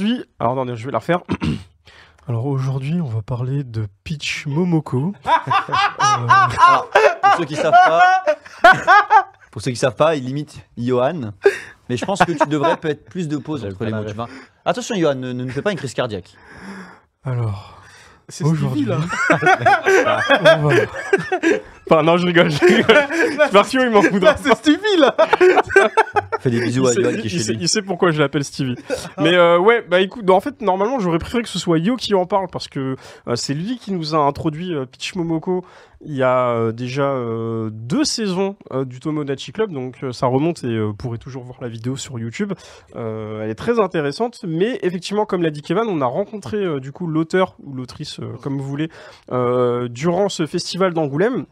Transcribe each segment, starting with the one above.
Aujourd'hui, alors attendez, je vais la refaire. Alors aujourd'hui, on va parler de Peach Momoko. Alors, pour ceux qui savent pas, pour ceux qui savent pas, il limite Johan. Mais je pense que tu devrais peut-être plus de pauses entre les mots. tu vois. Attention, Johan, ne, ne nous fais pas une crise cardiaque. Alors, C'est Aujourd'hui. Stevie là. Enfin, non, je rigole, je rigole. Martio, il m'en voudra. C'est Stevie là. Fais des bisous il, à sait, Johan qui est il chez sait- lui. il sait pourquoi je l'appelle Stevie. Mais euh, ouais, bah écoute, en fait, normalement, j'aurais préféré que ce soit Yo qui en parle parce que euh, c'est lui qui nous a introduit euh, Peach Momoko il y a euh, déjà euh, deux saisons euh, du Tomodachi Club, donc euh, ça remonte et euh, vous pourrez toujours voir la vidéo sur YouTube. Euh, elle est très intéressante, mais effectivement, comme l'a dit Kevin, on a rencontré euh, du coup l'auteur ou l'autrice, euh, comme vous voulez, euh, durant ce festival d'Angoulême.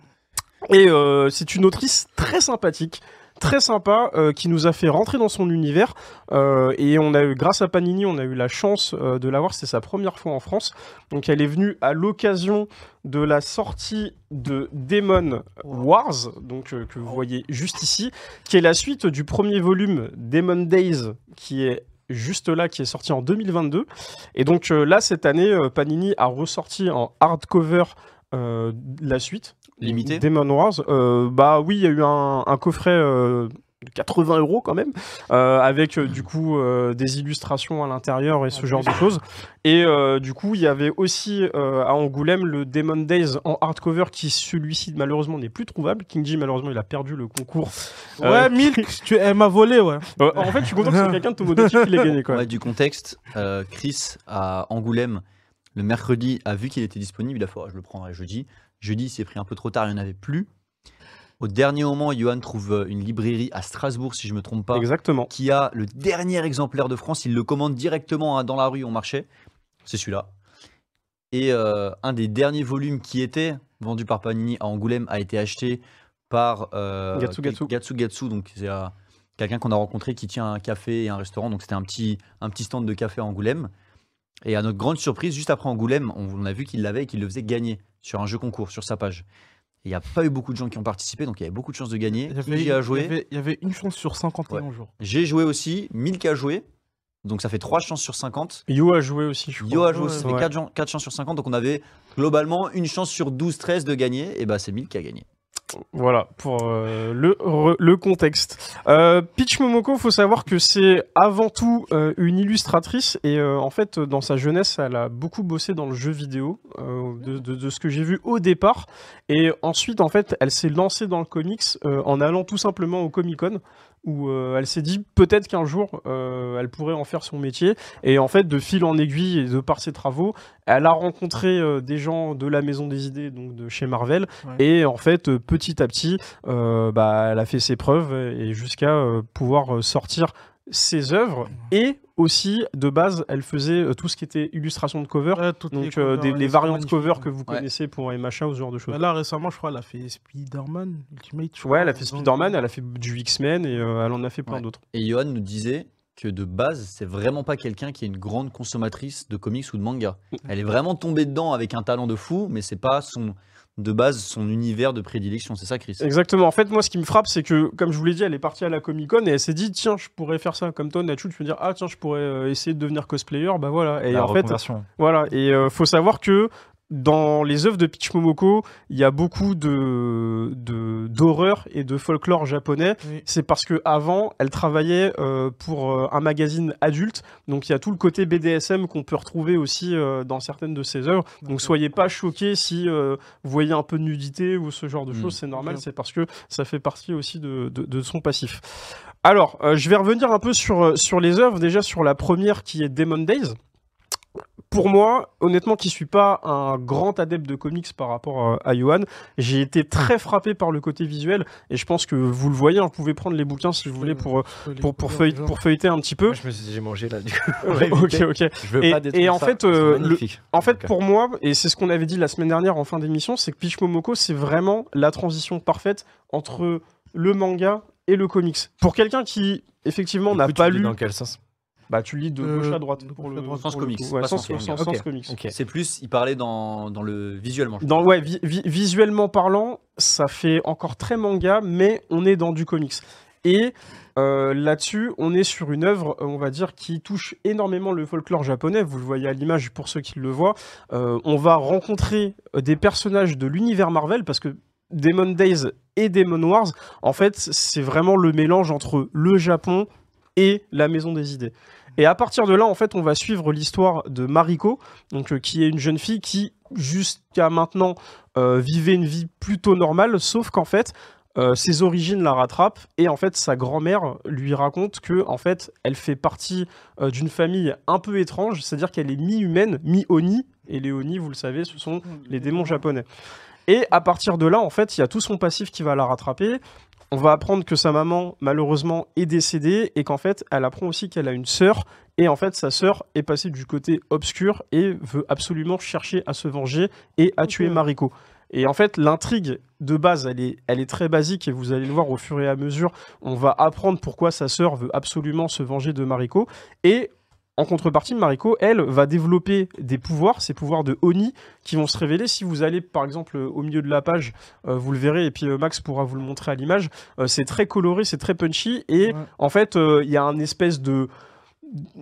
Et euh, c'est une autrice très sympathique, très sympa, qui nous a fait rentrer dans son univers. Et on a eu, grâce à Panini, on a eu la chance euh, de la voir. C'était sa première fois en France. Donc elle est venue à l'occasion de la sortie de Demon Wars, donc que vous voyez juste ici, qui est la suite du premier volume Demon Days, qui est juste là, qui est sorti en 2022. Et donc euh, là, cette année, euh, Panini a ressorti en hardcover euh, la suite. Limité Demon Wars. Bah oui, il y a eu un, un coffret de 80 euros quand même, euh, avec euh, du coup euh, des illustrations à l'intérieur et ce genre de choses. Et euh, du coup, il y avait aussi euh, à Angoulême le Demon Days en hardcover qui celui-ci malheureusement n'est plus trouvable. King malheureusement il a perdu le concours. Euh, Ouais, Milk, tu, elle m'a volé, ouais. Euh, en fait, je suis content que ce soit quelqu'un de Tomodachi qui l'ait gagné. Quoi. mettre du contexte, euh, Chris à Angoulême, le mercredi, a vu qu'il était disponible. Il a fait, Ah, je le prendrai jeudi. Jeudi, il s'est pris un peu trop tard, il n'y en avait plus. Au dernier moment, Johan trouve euh, une librairie à Strasbourg, si je me trompe pas, Exactement. qui a le dernier exemplaire de France. Il le commande directement hein, dans la rue, on marchait. C'est celui-là. Et euh, un des derniers volumes qui était vendu par Panini à Angoulême a été acheté par euh, Gatsu Gatsu. Gatsu Gatsu, donc c'est euh, quelqu'un qu'on a rencontré qui tient un café et un restaurant. Donc c'était un petit, un petit stand de café à Angoulême. Et à notre grande surprise, juste après Angoulême, on, on a vu qu'il l'avait et qu'il le faisait gagner sur un jeu concours, sur sa page. Il n'y a pas eu beaucoup de gens qui ont participé, donc il y avait beaucoup de chances de gagner. Il y avait, Qui a il y joué avait- il y avait une chance sur 51 jours. J'ai joué aussi, Milk a joué, donc ça fait 3 chances sur 50. Yo a joué aussi, je crois. Yo a joué, Ouais, ça ouais. fait 4, chances sur 50, donc on avait globalement une chance sur 12-13 de gagner, et bah c'est Milk qui a gagné. Voilà pour euh, le, contexte. Euh, Peach Momoko, faut savoir que c'est avant tout euh, une illustratrice et en fait dans sa jeunesse, elle a beaucoup bossé dans le jeu vidéo, de, de- ce que j'ai vu au départ. Et ensuite, en fait, elle s'est lancée dans le comics en allant tout simplement au Comic Con où euh, elle s'est dit peut-être qu'un jour euh, elle pourrait en faire son métier. Et en fait, de fil en aiguille et de par ses travaux, elle a rencontré euh, des gens de la Maison des Idées, donc de chez Marvel. Ouais. Et en fait, petit à petit, bah, elle a fait ses preuves et jusqu'à pouvoir sortir ses œuvres. Et aussi, de base, elle faisait euh, tout ce qui était illustration de cover. Ouais, Donc les euh, covers, des, les variantes cover ouais. que vous Ouais. connaissez pour MHA ou ce genre de choses. Bah Là, récemment, je crois, elle a fait Spider-Man Ultimate. je Ouais, crois, elle a fait Spider-Man, elle a fait du X-Men et euh, elle en a fait plein Ouais. d'autres. Et Johan nous disait que de base, c'est vraiment pas quelqu'un qui est une grande consommatrice de comics ou de manga. Elle est vraiment tombée dedans avec un talent de fou, mais c'est pas son de base son univers de prédilection, c'est ça Chris? Exactement. En fait, moi, ce qui me frappe, c'est que, comme je vous l'ai dit, elle est partie à la Comic Con et elle s'est dit, tiens, je pourrais faire ça. Comme toi, Nacho, tu peux dire, ah, tiens, je pourrais euh, essayer de devenir cosplayer. Bah voilà. Et La en fait. Voilà, et euh, faut savoir que dans les œuvres de Peach Momoko, il y a beaucoup de d'horreur et de folklore japonais. Oui. C'est parce que avant, elle travaillait euh, pour euh, un magazine adulte, donc il y a tout le côté BDSM qu'on peut retrouver aussi euh, dans certaines de ses œuvres. Donc soyez pas choqués si euh, vous voyez un peu de nudité ou ce genre de Mm. choses, c'est normal, c'est parce que ça fait partie aussi de, de- de son passif. Alors, euh, je vais revenir un peu sur, sur les œuvres, déjà sur la première qui est Demon Days pour moi, honnêtement, qui suis pas un grand adepte de comics par rapport à Johan, j'ai été très frappé par le côté visuel et je pense que vous le voyez, hein, vous pouvez prendre les bouquins si vous voulez pour, pour, pour, feuille- pour feuilleter un petit peu. Moi, je me suis- j'ai mangé là, du coup. Ouais, ok, ok. Je veux Et- pas détruire et en ça. fait, euh, le-. En fait, pour moi, et c'est ce qu'on avait dit la semaine dernière en fin d'émission, c'est que Peach Momoko, c'est vraiment la transition parfaite entre le manga et le comics. Pour quelqu'un qui, effectivement, n'a pas lu, Dans quel sens? Bah tu lis de Euh, gauche à droite pour gauche le à droite. Sens pour comics. Ouais. C'est plus, il parlait dans, dans le visuellement. Dans, ouais, vi- vi- visuellement parlant, ça fait encore très manga, mais on est dans du comics. Et euh, là-dessus, on est sur une œuvre, euh, on va dire, qui touche énormément le folklore japonais. Vous le voyez à l'image pour ceux qui le voient. Euh, on va rencontrer des personnages de l'univers Marvel parce que Demon Days et Demon Wars, en fait, c'est vraiment le mélange entre le Japon et la Maison des Idées. Et à partir de là, en fait, on va suivre l'histoire de Mariko, donc euh, qui est une jeune fille qui, jusqu'à maintenant, euh, vivait une vie plutôt normale, sauf qu'en fait, euh, ses origines la rattrapent et en fait, sa grand-mère lui raconte que, en fait, elle fait partie euh, d'une famille un peu étrange, c'est-à-dire qu'elle est mi-humaine, mi-oni, et les oni, vous le savez, ce sont les démons japonais. Et à partir de là, en fait, il y a tout son passif qui va la rattraper. On va apprendre que sa maman, malheureusement, est décédée et qu'en fait, elle apprend aussi qu'elle a une sœur. Et en fait, sa sœur est passée du côté obscur et veut absolument chercher à se venger et à tuer Mariko. Et en fait, l'intrigue de base, elle est, elle est très basique et vous allez le voir au fur et à mesure. On va apprendre pourquoi sa sœur veut absolument se venger de Mariko. Et en contrepartie, Mariko, elle, va développer des pouvoirs, ces pouvoirs de Oni, qui vont se révéler si vous allez, par exemple, au milieu de la page, euh, vous le verrez, et puis euh, Max pourra vous le montrer à l'image. Euh, c'est très coloré, c'est très punchy, et Ouais. en fait, il y a un espèce de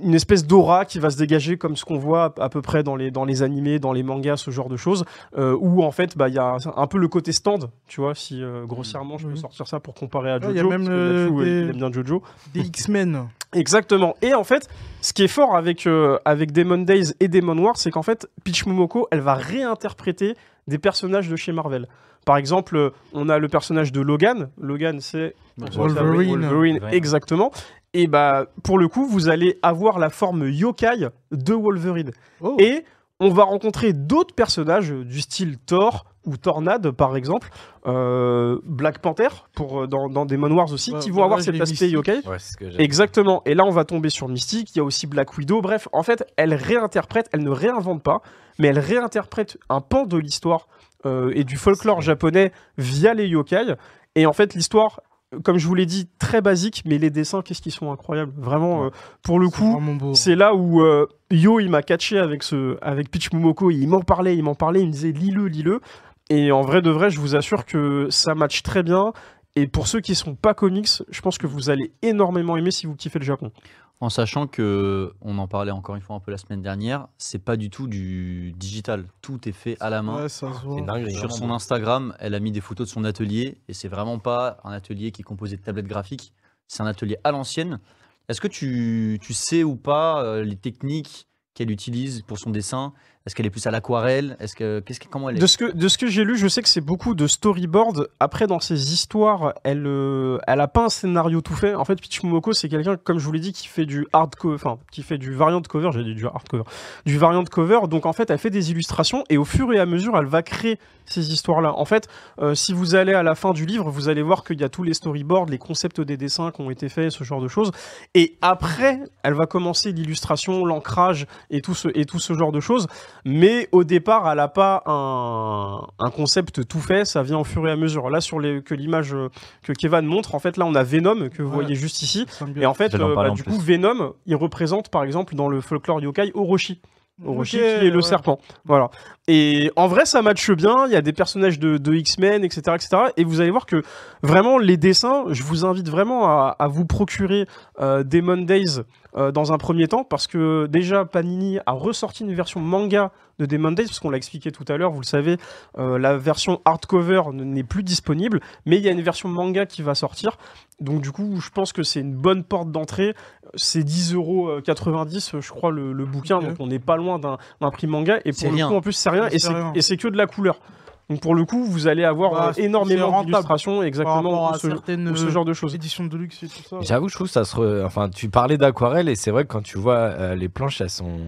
une espèce d'aura qui va se dégager comme ce qu'on voit à, peu près dans les, dans les animés, dans les mangas, ce genre de choses, euh, où en fait bah, il y a un peu le côté stand, tu vois, si euh, grossièrement je peux Oui. sortir ça pour comparer à Jojo, il y a même parce que le- Natsu, des- il aime bien Jojo. Des X-Men. Exactement. Et en fait, ce qui est fort avec, euh, avec Demon Days et Demon Wars, c'est qu'en fait, Peach Momoko, elle va réinterpréter des personnages de chez Marvel. Par exemple, euh, on a le personnage de Logan. Logan, c'est Wolverine. Wolverine, exactement. Et bah, pour le coup, vous allez avoir la forme yokai de Wolverine. Oh. Et on va rencontrer d'autres personnages du style Thor ou Tornade, par exemple, euh, Black Panther, pour, euh, dans, dans Demon Wars aussi, Ouais, qui vont avoir cet aspect yokai. Ouais, c'est ce que j'ai. Exactement. Et là, on va tomber sur Mystique. Il y a aussi Black Widow. Bref, en fait, elle réinterprète, elle ne réinvente pas, mais elle réinterprète un pan de l'histoire euh, et du folklore japonais via les yokai. Et en fait, l'histoire, comme je vous l'ai dit, très basique, mais les dessins, qu'est-ce qu'ils sont incroyables. Vraiment, euh, pour le coup, c'est là où euh, Yo, il m'a catché avec, ce, avec Peach Momoko. Il m'en parlait, il m'en parlait, il me disait lis-le, lis-le. Et en vrai de vrai, je vous assure que ça match très bien. Et pour ceux qui sont pas comics, je pense que vous allez énormément aimer si vous kiffez le Japon. En sachant que, on en parlait encore une fois un peu la semaine dernière, c'est pas du tout du digital. Tout est fait à la main. Ouais, ça se C'est voit. une dinguerie. Sur son Instagram, elle a mis des photos de son atelier et c'est vraiment pas un atelier qui est composé de tablettes graphiques. C'est un atelier à l'ancienne. Est-ce que tu, tu sais ou pas euh, les techniques qu'elle utilise pour son dessin? Est-ce qu'elle est plus à l'aquarelle? Est-ce que qu'est-ce que comment elle est? De ce que, de ce que j'ai lu, je sais que c'est beaucoup de storyboard. Après, dans ses histoires, elle, euh, elle a pas un scénario tout fait. En fait, Peach Momoko, c'est quelqu'un, comme je vous l'ai dit, qui fait du hardcover, enfin, qui fait du variant cover. J'ai dit du hardcover, du variant cover. Donc, en fait, elle fait des illustrations et au fur et à mesure, elle va créer ces histoires-là. En fait, euh, si vous allez à la fin du livre, vous allez voir qu'il y a tous les storyboards, les concepts des dessins qui ont été faits, ce genre de choses. Et après, elle va commencer l'illustration, l'ancrage et tout ce et tout ce genre de choses. Mais au départ, elle n'a pas un, un concept tout fait, ça vient au fur et à mesure. Là, sur les, que l'image euh, que Kevin montre, en fait, là, on a Venom, que vous Ouais. voyez juste ici. Et en fait, euh, bah, en du plus. coup, Venom, il représente, par exemple, dans le folklore yokai, Orochi. Orochi qui est le ouais. serpent. Voilà. Et en vrai, ça matche bien. Il y a des personnages de, de X-Men, etc., etc. Et vous allez voir que vraiment, les dessins, je vous invite vraiment à, à vous procurer euh, Demon Days euh, dans un premier temps parce que déjà, Panini a ressorti une version manga de Demon Days parce qu'on l'a expliqué tout à l'heure. Vous le savez, euh, la version hardcover n'est plus disponible, mais il y a une version manga qui va sortir. Donc du coup, je pense que c'est une bonne porte d'entrée. C'est 10,90€, je crois, le, le bouquin. Donc on n'est pas loin d'un prix manga. Et pour le rien. coup, en plus, c'est rien. et c'est que de la couleur. Donc pour le coup, vous allez avoir Bah, euh, énormément d'illustrations, Par exactement, rapport ou à ce, certaines ou ce genre de choses. éditions de luxe et tout ça. J'avoue, je trouve que ça se. re- Enfin, tu parlais d'aquarelle et c'est vrai que quand tu vois euh, les planches, elles sont.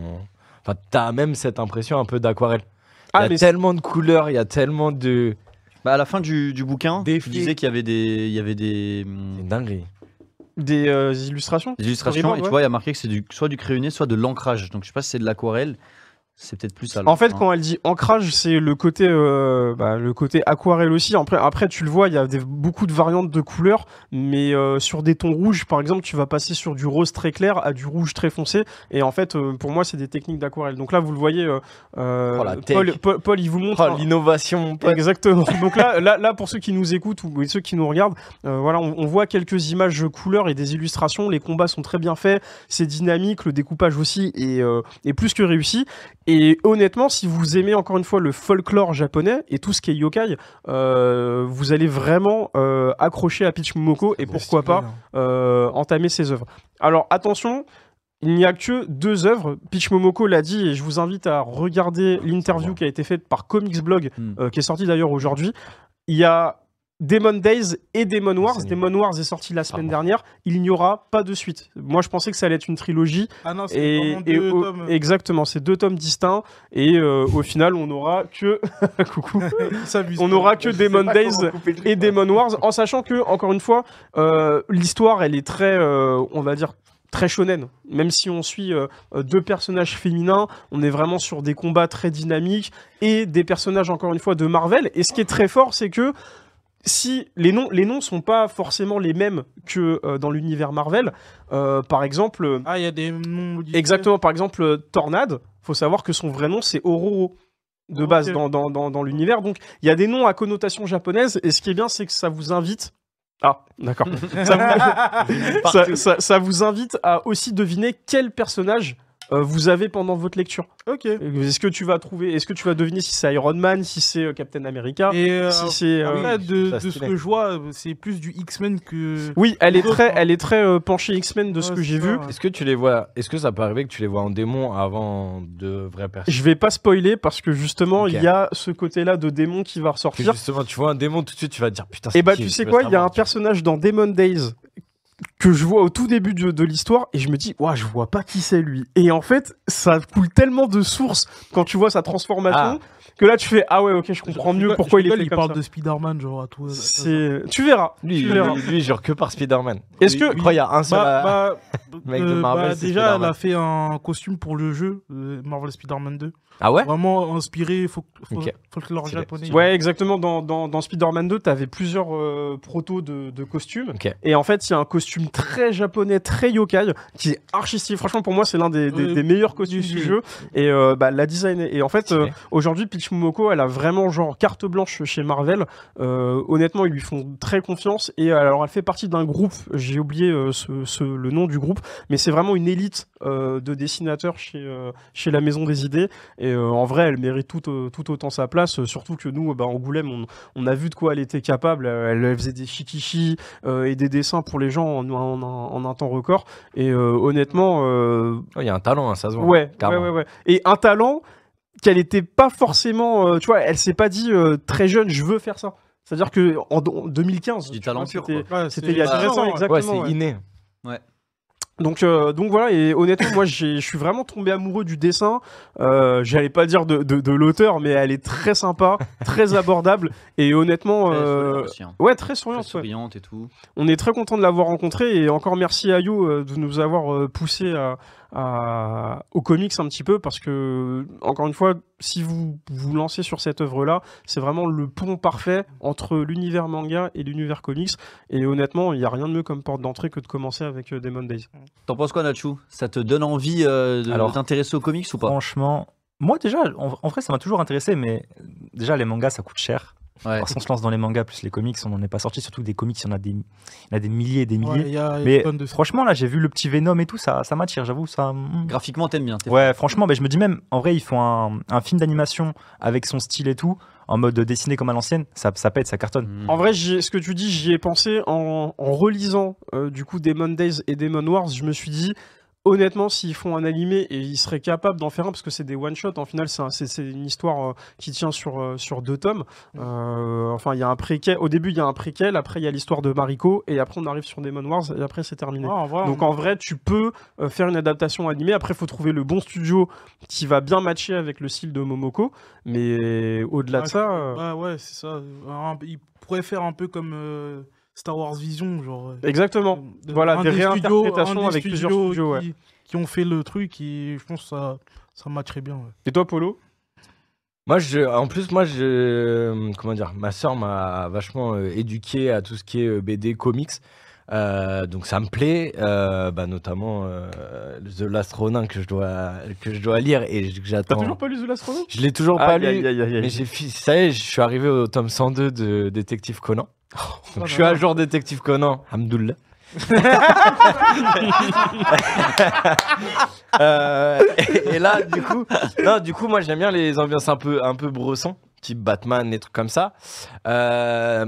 Enfin, t'as même cette impression un peu d'aquarelle. Il Ah, y a tellement de couleurs, il y a tellement de. Bah, à la fin du, du bouquin, Des tu disais qu'il y avait des, il y avait des, une dinguerie. des euh, illustrations. des illustrations et tu ouais. vois, il y a marqué que c'est du, soit du crayonné, soit de l'ancrage. Donc je sais pas si c'est de l'aquarelle. C'est peut-être plus ça. En fait, hein. quand elle dit ancrage, c'est le côté, euh, bah, le côté aquarelle aussi. Après, après, tu le vois, il y a des- beaucoup de variantes de couleurs, mais euh, sur des tons rouges, par exemple, tu vas passer sur du rose très clair à du rouge très foncé. Et en fait, euh, pour moi, c'est des techniques d'aquarelle. Donc là, vous le voyez, Oh. Paul, Paul, Paul, il vous montre. Oh, l'innovation, mon pote. Exactement. Donc là, là, là, pour ceux qui nous écoutent ou ceux qui nous regardent, euh, voilà, on, on voit quelques images couleurs et des illustrations. Les combats sont très bien faits, c'est dynamique, le découpage aussi est, euh, est plus que réussi. Et honnêtement, si vous aimez encore une fois le folklore japonais et tout ce qui est yokai, euh, vous allez vraiment euh, accrocher à Peach Momoko et pourquoi pas euh, entamer ses œuvres. Alors attention, il n'y a que deux œuvres. Peach Momoko l'a dit et je vous invite à regarder l'interview qui a été faite par Comics Blog, Hmm. qui est sortie d'ailleurs aujourd'hui. Il y a Demon Days et Demon Wars. Demon Wars est sorti la semaine Pardon. dernière. Il n'y aura pas de suite. Moi, je pensais que ça allait être une trilogie. Ah non, c'est Et, vraiment et deux au- tomes. exactement, c'est deux tomes distincts. Et euh, au final, on n'aura que. Coucou. On pas. n'aura que Demon Days et Demon Wars, en sachant que, encore une fois, euh, l'histoire, elle est très, euh, on va dire, très shonen. Même si on suit euh, deux personnages féminins, on est vraiment sur des combats très dynamiques et des personnages, encore une fois, de Marvel. Et ce qui est très fort, c'est que si les noms, les noms sont pas forcément les mêmes que euh, dans l'univers Marvel, euh, par exemple, euh, Ah, il y a des noms modifiés. exactement, par exemple, euh, Tornade, faut savoir que son vrai nom c'est Ororo de base dans, dans, dans, dans l'univers. Donc il y a des noms à connotation japonaise et ce qui est bien c'est que ça vous invite. Ah, d'accord. ça, vous... ça, ça- ça vous invite à aussi deviner quel personnage euh, vous avez pendant votre lecture. Ok. Est-ce que tu vas trouver, est-ce que tu vas deviner si c'est Iron Man, si c'est euh, Captain America, Et euh, si c'est euh, après, de, de ce stylé. que je vois, c'est plus du X-Men que. Oui, elle est très, hein. elle est très euh, penchée X-Men de ce que j'ai vu. ouais. Est-ce que tu les vois Est-ce que ça peut arriver que tu les vois en démon avant de vraies personnes Je vais pas spoiler parce que justement il y a ce côté-là de démon qui va Que ressortir. Justement, tu vois un démon tout de suite, tu vas te dire putain. Et c'est bah qui? tu sais quoi, il y a un personnage dans Demon Days que je vois au tout début de, de l'histoire et je me dis ouah je vois pas qui c'est lui. Et en fait ça coule tellement de sources quand tu vois sa transformation que là tu fais ah ouais ok je comprends mieux pourquoi il est fait il comme parle ça. de Spider-Man, genre à tout. C'est tu verras. Lui, tu lui, verras. lui, il jure que par Spider-Man. Est-ce que oui. Qu'il y a un seul. Bah, bah, mec de euh, Marvel, bah, déjà, elle a fait un costume pour le jeu euh, Marvel Spider-Man 2. Ah ouais Vraiment inspiré fol- fol- Ok. folklore japonais. Ouais, exactement. Dans, dans, dans Spider-Man 2, t'avais plusieurs euh, protos de, de costumes. Et en fait, il y a un costume très japonais, très yokai, qui est archi stylé. Franchement, pour moi, c'est l'un des, des- Ouais, des meilleurs costumes du jeu. Et euh, bah, la design. est- Et en fait, euh, aujourd'hui, Peach Momoko, elle a vraiment genre carte blanche chez Marvel. Euh, honnêtement, ils lui font très confiance. Et alors, elle fait partie d'un groupe. J'ai oublié euh, ce, ce- le nom du groupe, mais c'est vraiment une élite euh, de dessinateurs chez, euh, chez la Maison des Idées. Et euh, en vrai, elle mérite tout, euh, tout autant sa place. euh, surtout que nous, bah, Angoulême, on, on a vu de quoi elle était capable. Euh, Elle, elle faisait des euh, et des dessins pour les gens en, en- en- en un temps record. Et euh, honnêtement, euh, Oh, Il y a un talent, hein, ça se voit. ouais, ouais, ouais, ouais. Et un talent qu'elle n'était pas forcément. euh, tu vois, elle s'est pas dit euh, très jeune, je veux faire ça. C'est-à-dire que en, en 2015, Du talent vois, pur, c'était-. Ouais, il y a Bah, 13 ans, ouais. exactement. Ouais, c'est ouais. inné. Donc, euh, donc voilà, et honnêtement, moi je suis vraiment tombé amoureux du dessin. Euh, J'allais pas dire de, de, de l'auteur, mais elle est très sympa, très abordable, et honnêtement, Très euh, souriante aussi, hein. ouais, très Très souriante. ouais. souriante et tout. On est très content de l'avoir rencontré, et encore merci à You euh, de nous avoir euh, poussé à, à- aux comics un petit peu, parce que, encore une fois, si vous vous lancez sur cette œuvre-là, c'est vraiment le pont parfait entre l'univers manga et l'univers comics, et honnêtement, il n'y a rien de mieux comme porte d'entrée que de commencer avec euh, Demon Days. T'en penses quoi, Nachu? Ça te donne envie euh, de Alors, t'intéresser aux comics ou pas? Franchement, moi déjà, en, en vrai, ça m'a toujours intéressé, mais déjà, les mangas, ça coûte cher. Ouais. Alors, si on se lance dans les mangas plus les comics, on n'en est pas sorti. Surtout que des comics, il y en a des, il y a des milliers et des Ouais, milliers. il y a- y a mais de- franchement, là, j'ai vu le petit Venom et tout, ça, ça m'attire, j'avoue. Ça... mm. Graphiquement, t'aimes bien. Ouais, franchement, ben, je me dis même, en vrai, ils font un, un film d'animation avec son style et tout, en mode dessiné comme à l'ancienne, ça, ça pète, ça cartonne. En vrai, ce que tu dis, j'y ai pensé en, en relisant euh, du coup Demon Days et Demon Wars. Je me suis dit, honnêtement, s'ils font un animé et ils seraient capables d'en faire un, parce que c'est des one shot. En final, c'est un- c'est c'est une histoire euh, qui tient sur euh, sur deux tomes. Euh, enfin, il y a un préquel. Au début, il y a un préquel. Après, il y a l'histoire de Mariko, et après, on arrive sur Demon Wars, et après, c'est terminé. En vrai, Donc on- en vrai, tu peux faire une adaptation animée. Après, il faut trouver le bon studio qui va bien matcher avec le style de Momoko. Mais au-delà de ça, Bah ouais, c'est ça. Un- il pourrait faire un peu comme Star Wars Vision, genre. euh, exactement. de- Voilà, des studios- réinterprétations des avec plusieurs studios, ouais. qui, qui ont fait le truc et je pense que ça, Ça matcherait bien. ouais. Et toi, Polo? Moi, je, en plus, moi, je, comment dire, ma sœur m'a vachement euh, éduqué à tout ce qui est euh, BD, comics. Euh, donc ça me plaît, euh, bah, notamment euh, The Last Ronin que je dois que je dois lire et que T'as j'attends. toujours pas lu The Last Ronin? Je l'ai toujours pas Aïe, lu, aïe, aïe, aïe, aïe. mais j'ai ça y est, je suis arrivé au tome 102 de Détective Conan. Oh je suis là. jour Détective Conan, Hamdoullah. Euh, et, et là, du coup, non, du coup, moi j'aime bien les ambiances un peu, un peu bresson, type Batman, des trucs comme ça. Euh,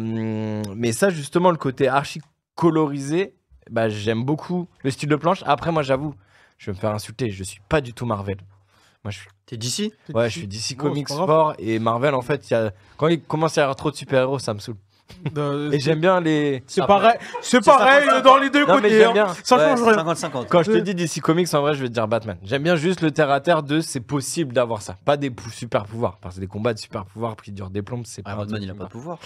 mais ça, justement, le côté archi colorisé, bah, j'aime beaucoup le style de planche. Après, moi, j'avoue, je vais me faire insulter, je suis pas du tout Marvel. Moi, je suis, T'es d'ici ouais, je suis DC Bon, Comics. Sport et Marvel. En fait, y a, quand il commence à y avoir trop de super-héros, ça me saoule. Et j'aime bien les. C'est pareil, c'est pareil 50-50. dans les deux Non, mais côtés. j'aime hein. bien. Ça Ouais, change rien. 50-50. Quand je te dis DC Comics, en vrai, je vais te dire Batman. J'aime bien juste le terre à terre de c'est possible d'avoir ça. Pas des pou- super pouvoirs. Parce que des combats de super pouvoirs qui durent des plombes, c'est pas. Iron Man, il a pas de pouvoir.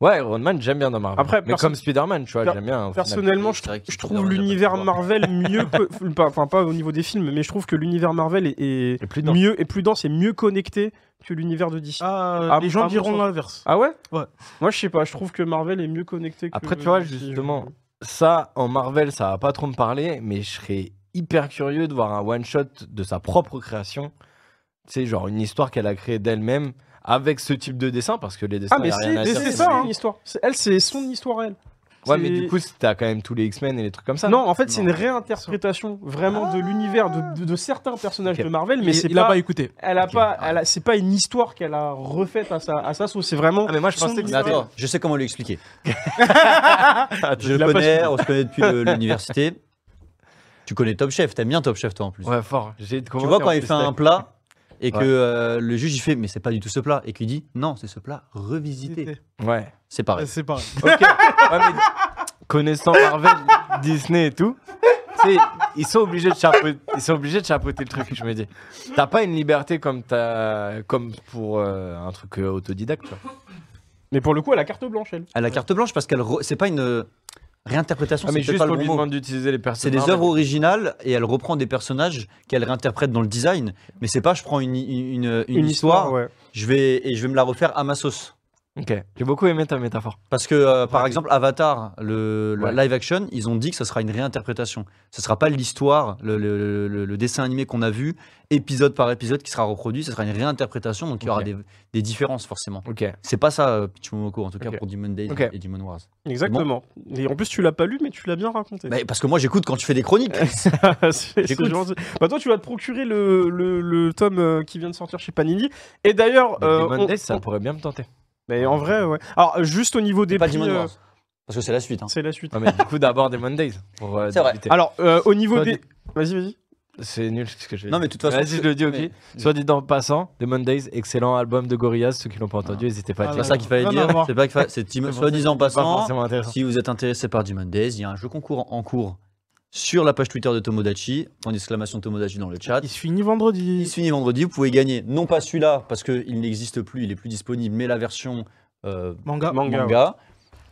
Ouais, Iron Man, j'aime bien dans Marvel. Après, mais comme Spider-Man, tu vois, j'aime bien. Personnellement, je, trouve l'univers. Marvel mieux que. pas- Enfin, pas au niveau des films, mais je trouve que l'univers Marvel est, plus dense. mieux et plus dense et mieux connecté que l'univers de DC. Ah, Ah, Ah, les gens ah, diront l'inverse. ouais? Ouais. Moi, je sais pas, je trouve que Marvel est mieux connecté que. Après, tu vois, justement, ça, en Marvel, ça va pas trop me parler, mais je serais hyper curieux de voir un one-shot de sa propre création. Tu sais, genre une histoire qu'elle a créée d'elle-même avec ce type de dessin, parce que les dessins, Ah, mais c'est c'est c'est ça, hein, l'histoire. C'est- Elle, c'est son histoire, elle. Ouais, mais C'est- du coup, t'as quand même tous les X-Men et les trucs comme ça. Non, en fait, c'est une réinterprétation vraiment de l'univers de, de- de certains personnages de Marvel, mais c'est il a pas, pas écouté. elle a pas, c'est pas une histoire qu'elle a refaite à sa, à sa sauce. C'est vraiment. Ah, mais moi, je pensais que attends, je sais comment lui expliquer. Je pas connais, on se connaît depuis l'université. Tu connais Top Chef, t'aimes bien Top Chef toi en plus. Ouais, fort. Tu vois quand il fait un plat et que euh, le juge il fait mais c'est pas du tout ce plat et qu'il dit non c'est ce plat revisité. Ouais. C'est pareil. C'est pareil. Ok. Ouais, mais connaissant Marvel, Disney et tout, tu sais, ils sont obligés de chapeauter, ils sont obligés de chapeauter le truc. Je me dis, t'as pas une liberté comme t'as, comme pour euh, un truc euh, autodidacte. tu vois. Mais pour le coup, elle a carte blanche, elle. Elle a carte blanche parce qu'elle c'est pas une euh, réinterprétation, Ah, mais c'est peut-être juste pas le on bon lui mot. demande d'utiliser les personnages. C'est des œuvres originales et elle reprend des personnages qu'elle réinterprète dans le design. Mais c'est pas je prends une, une, une- une histoire, ouais. je vais et je vais me la refaire à ma sauce. Ok. J'ai beaucoup aimé ta métaphore. Parce que euh, par exemple Avatar, le, le Ouais. live action, ils ont dit que ce sera une réinterprétation. Ce sera pas l'histoire, le, le- le- le dessin animé qu'on a vu, épisode par épisode qui sera reproduit. Ce sera une réinterprétation, donc il y aura des, des différences forcément. Ok. C'est pas ça, euh, Pitch Momoko, en tout cas pour Demon Days et Demon Wars. Exactement. Et en plus, tu l'as pas lu, mais tu l'as bien raconté. Parce que moi j'écoute quand tu fais des chroniques. J'écoute. gentil. Bah, toi, tu vas te procurer le, le, le tome euh, qui vient de sortir chez Panini. Et d'ailleurs, euh, Demon on- Days, ça on- pourrait bien me tenter. Mais en vrai, ouais. Alors, juste au niveau des pas prix, Demon euh, Wars. Parce que c'est la suite. hein. c'est la suite. Ouais, mais du coup, d'abord Demon Days. pour, euh, C'est vrai. débuter. Alors, euh, au niveau des. Vas-y, vas-y. C'est nul ce que j'ai Non, mais de toute façon, Vas-y, je le dis, ok. mais- Soit dit en passant, Demon Days, excellent album de Gorillaz. Ceux qui l'ont pas entendu, n'hésitez pas à Ah C'est dire. pas ça qu'il fallait Rien à dire. voir. C'est pas qu'il fallait- c'est Tim- C'est soit disant en Pas passant. forcément intéressant. Si vous êtes intéressé par Demon Days, il y a un jeu concours en cours sur la page Twitter de Tomodachi, en exclamation Tomodachi dans le chat. Il se finit Il vendredi. se finit vendredi, vous pouvez gagner non pas celui-là parce qu'il n'existe plus, il est plus disponible, mais la version euh, Manga. Manga. manga.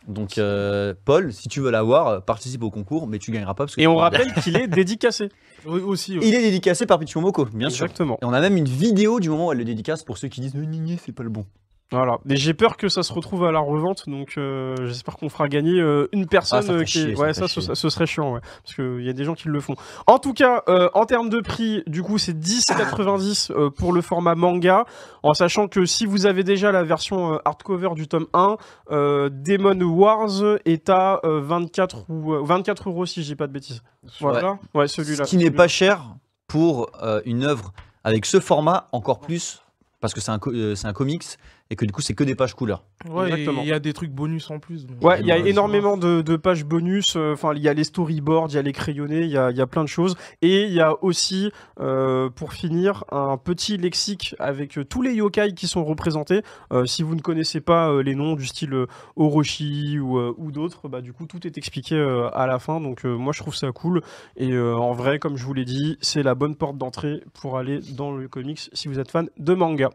Donc euh, Paul, si tu veux l'avoir, euh, participe au concours, mais tu gagneras pas parce que Et on rappelle qu'il est dédicacé. Oui, aussi. il est dédicacé par Pichumomoko, bien sûr. Exactement. Et on a même une vidéo du moment où elle le dédicace pour ceux qui disent Nini, c'est pas le bon. Voilà. Mais j'ai peur que ça se retrouve à la revente, donc euh, j'espère qu'on fera gagner euh, une personne Ah, ça euh, qui est- chier, ça Ouais, ça, ce, serait chiant, ouais. Parce qu'il y a des gens qui le font. En tout cas, euh, en termes de prix, du coup, c'est 10,90 euh, pour le format manga, en sachant que si vous avez déjà la version hardcover du tome 1, euh, Demon Wars est à euh, 24 ou euh, 24 euros si je dis pas de bêtises. Voilà. Ouais, celui-là. Ce qui n'est pas cher pour une œuvre avec ce format, encore plus parce que c'est un, co- c'est un comics et que du coup c'est que des pages couleurs. Ouais, et Exactement. Il y a des trucs bonus en plus. donc. Ouais, il y a énormément de, de pages bonus. euh, Enfin, il y a les storyboards, il y a les crayonnés, il y a, il y a plein de choses. Et il y a aussi, euh, pour finir, un petit lexique avec euh, tous les yokai qui sont représentés. Euh, si vous ne connaissez pas euh, les noms du style euh, Orochi ou, euh, ou d'autres, bah, du coup, tout est expliqué euh, à la fin. Donc, euh, moi, je trouve ça cool. Et euh, en vrai, comme je vous l'ai dit, c'est la bonne porte d'entrée pour aller dans le comics si vous êtes fan de manga.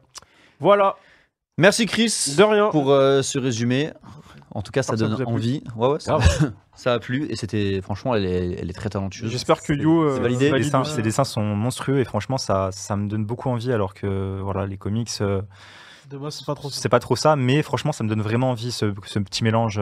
Voilà. Merci Chris De rien. pour euh, ce résumé. En tout cas, ça donne envie. Ouais, ouais, ça, ça a plu et c'était franchement, elle est, elle est très talentueuse. J'espère que C'est- Yo euh, validé. Les dessins, sont monstrueux et franchement, ça, ça me donne beaucoup envie alors que voilà, les comics, euh, c'est pas trop ça. c'est pas trop ça, mais franchement, ça me donne vraiment envie ce, ce petit mélange.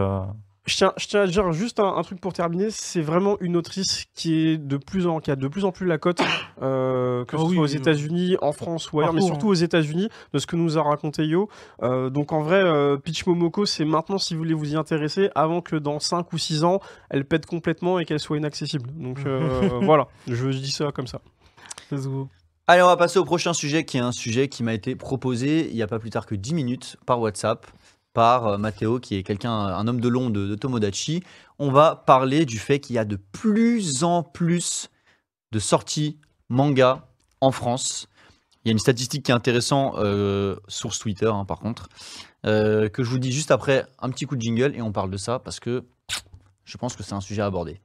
Je tiens, je tiens à dire juste un, un truc pour terminer, c'est vraiment une autrice qui est de plus en qui a de plus en plus la cote, euh, que Ah ce oui, soit aux oui. États-Unis, en France ou ailleurs, mais surtout aux États-Unis, de ce que nous a raconté Yo. Euh, donc en vrai, euh, Peach Momoko, c'est maintenant si vous voulez vous y intéresser, avant que dans 5 ou 6 ans, elle pète complètement et qu'elle soit inaccessible. Donc euh, voilà, je dis ça comme ça. Let's go. Allez, on va passer au prochain sujet qui est un sujet qui m'a été proposé il n'y a pas plus tard que 10 minutes par WhatsApp par euh, Matteo, qui est quelqu'un, un homme de long de, de Tomodachi. On va parler du fait qu'il y a de plus en plus de sorties manga en France. Il y a une statistique qui est intéressante, euh, source Twitter hein, par contre, euh, que je vous dis juste après un petit coup de jingle et on parle de ça parce que je pense que c'est un sujet à aborder.